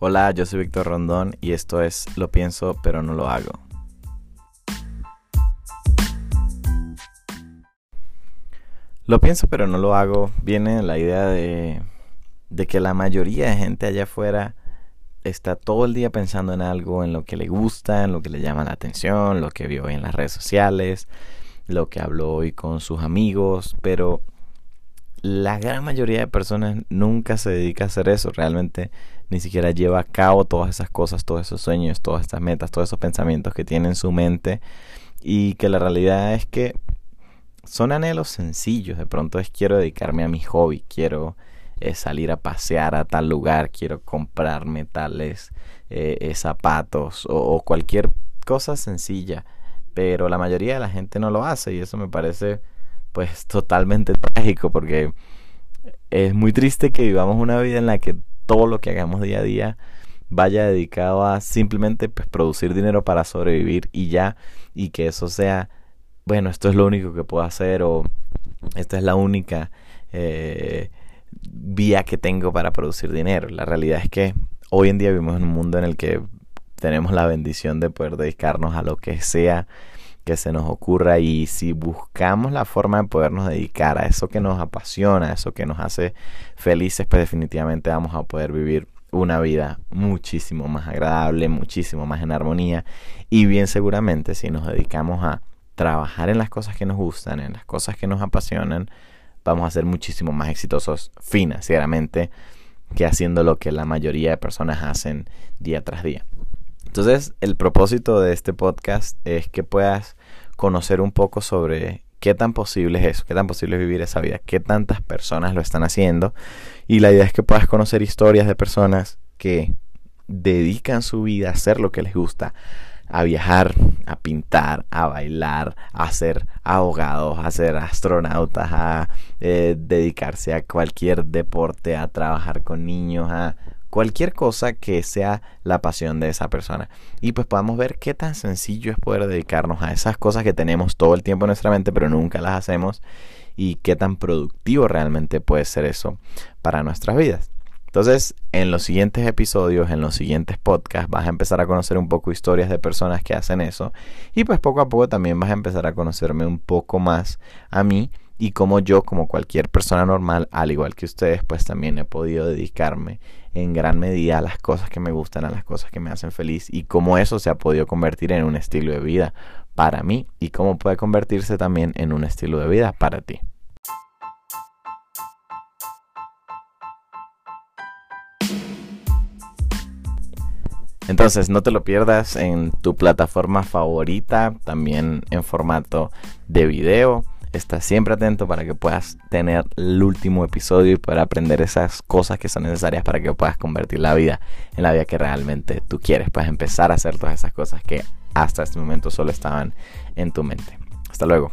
Hola, yo soy Víctor Rondón y esto es Lo pienso pero no lo hago. Lo pienso pero no lo hago viene la idea de, de que la mayoría de gente allá afuera está todo el día pensando en algo, en lo que le gusta, en lo que le llama la atención, lo que vio en las redes sociales, lo que habló hoy con sus amigos, pero la gran mayoría de personas nunca se dedica a hacer eso, realmente ni siquiera lleva a cabo todas esas cosas, todos esos sueños, todas estas metas, todos esos pensamientos que tiene en su mente. Y que la realidad es que son anhelos sencillos, de pronto es quiero dedicarme a mi hobby, quiero eh, salir a pasear a tal lugar, quiero comprarme tales eh, eh, zapatos o, cualquier cosa sencilla, pero la mayoría de la gente no lo hace y eso me parece pues totalmente trágico porque es muy triste que vivamos una vida en la que todo lo que hagamos día a día vaya dedicado a simplemente pues, producir dinero para sobrevivir y ya y que eso sea bueno esto es lo único que puedo hacer o esta es la única eh, vía que tengo para producir dinero. La realidad es que hoy en día vivimos en un mundo en el que tenemos la bendición de poder dedicarnos a lo que sea que se nos ocurra y si buscamos la forma de podernos dedicar a eso que nos apasiona, a eso que nos hace felices, pues definitivamente vamos a poder vivir una vida muchísimo más agradable, muchísimo más en armonía y bien seguramente si nos dedicamos a trabajar en las cosas que nos gustan, en las cosas que nos apasionan, vamos a ser muchísimo más exitosos financieramente que haciendo lo que la mayoría de personas hacen día tras día. Entonces, el propósito de este podcast es que puedas conocer un poco sobre qué tan posible es eso, qué tan posible es vivir esa vida, qué tantas personas lo están haciendo. Y la idea es que puedas conocer historias de personas que dedican su vida a hacer lo que les gusta, a viajar, a pintar, a bailar, a ser abogados, a ser astronautas, a eh, dedicarse a cualquier deporte, a trabajar con niños, a cualquier cosa que sea la pasión de esa persona. Y pues podamos ver qué tan sencillo es poder dedicarnos a esas cosas que tenemos todo el tiempo en nuestra mente, pero nunca las hacemos. Y qué tan productivo realmente puede ser eso para nuestras vidas. Entonces, en los siguientes episodios, en los siguientes podcasts, vas a empezar a conocer un poco historias de personas que hacen eso. Y pues poco a poco también vas a empezar a conocerme un poco más a mí y como yo, como cualquier persona normal, al igual que ustedes, pues también he podido dedicarme en gran medida a las cosas que me gustan, a las cosas que me hacen feliz y cómo eso se ha podido convertir en un estilo de vida para mí y cómo puede convertirse también en un estilo de vida para ti. Entonces no te lo pierdas en tu plataforma favorita, también en formato de video Está siempre atento para que puedas tener el último episodio y poder aprender esas cosas que son necesarias para que puedas convertir la vida en la vida que realmente tú quieres. Puedes empezar a hacer todas esas cosas que hasta este momento solo estaban en tu mente. Hasta luego.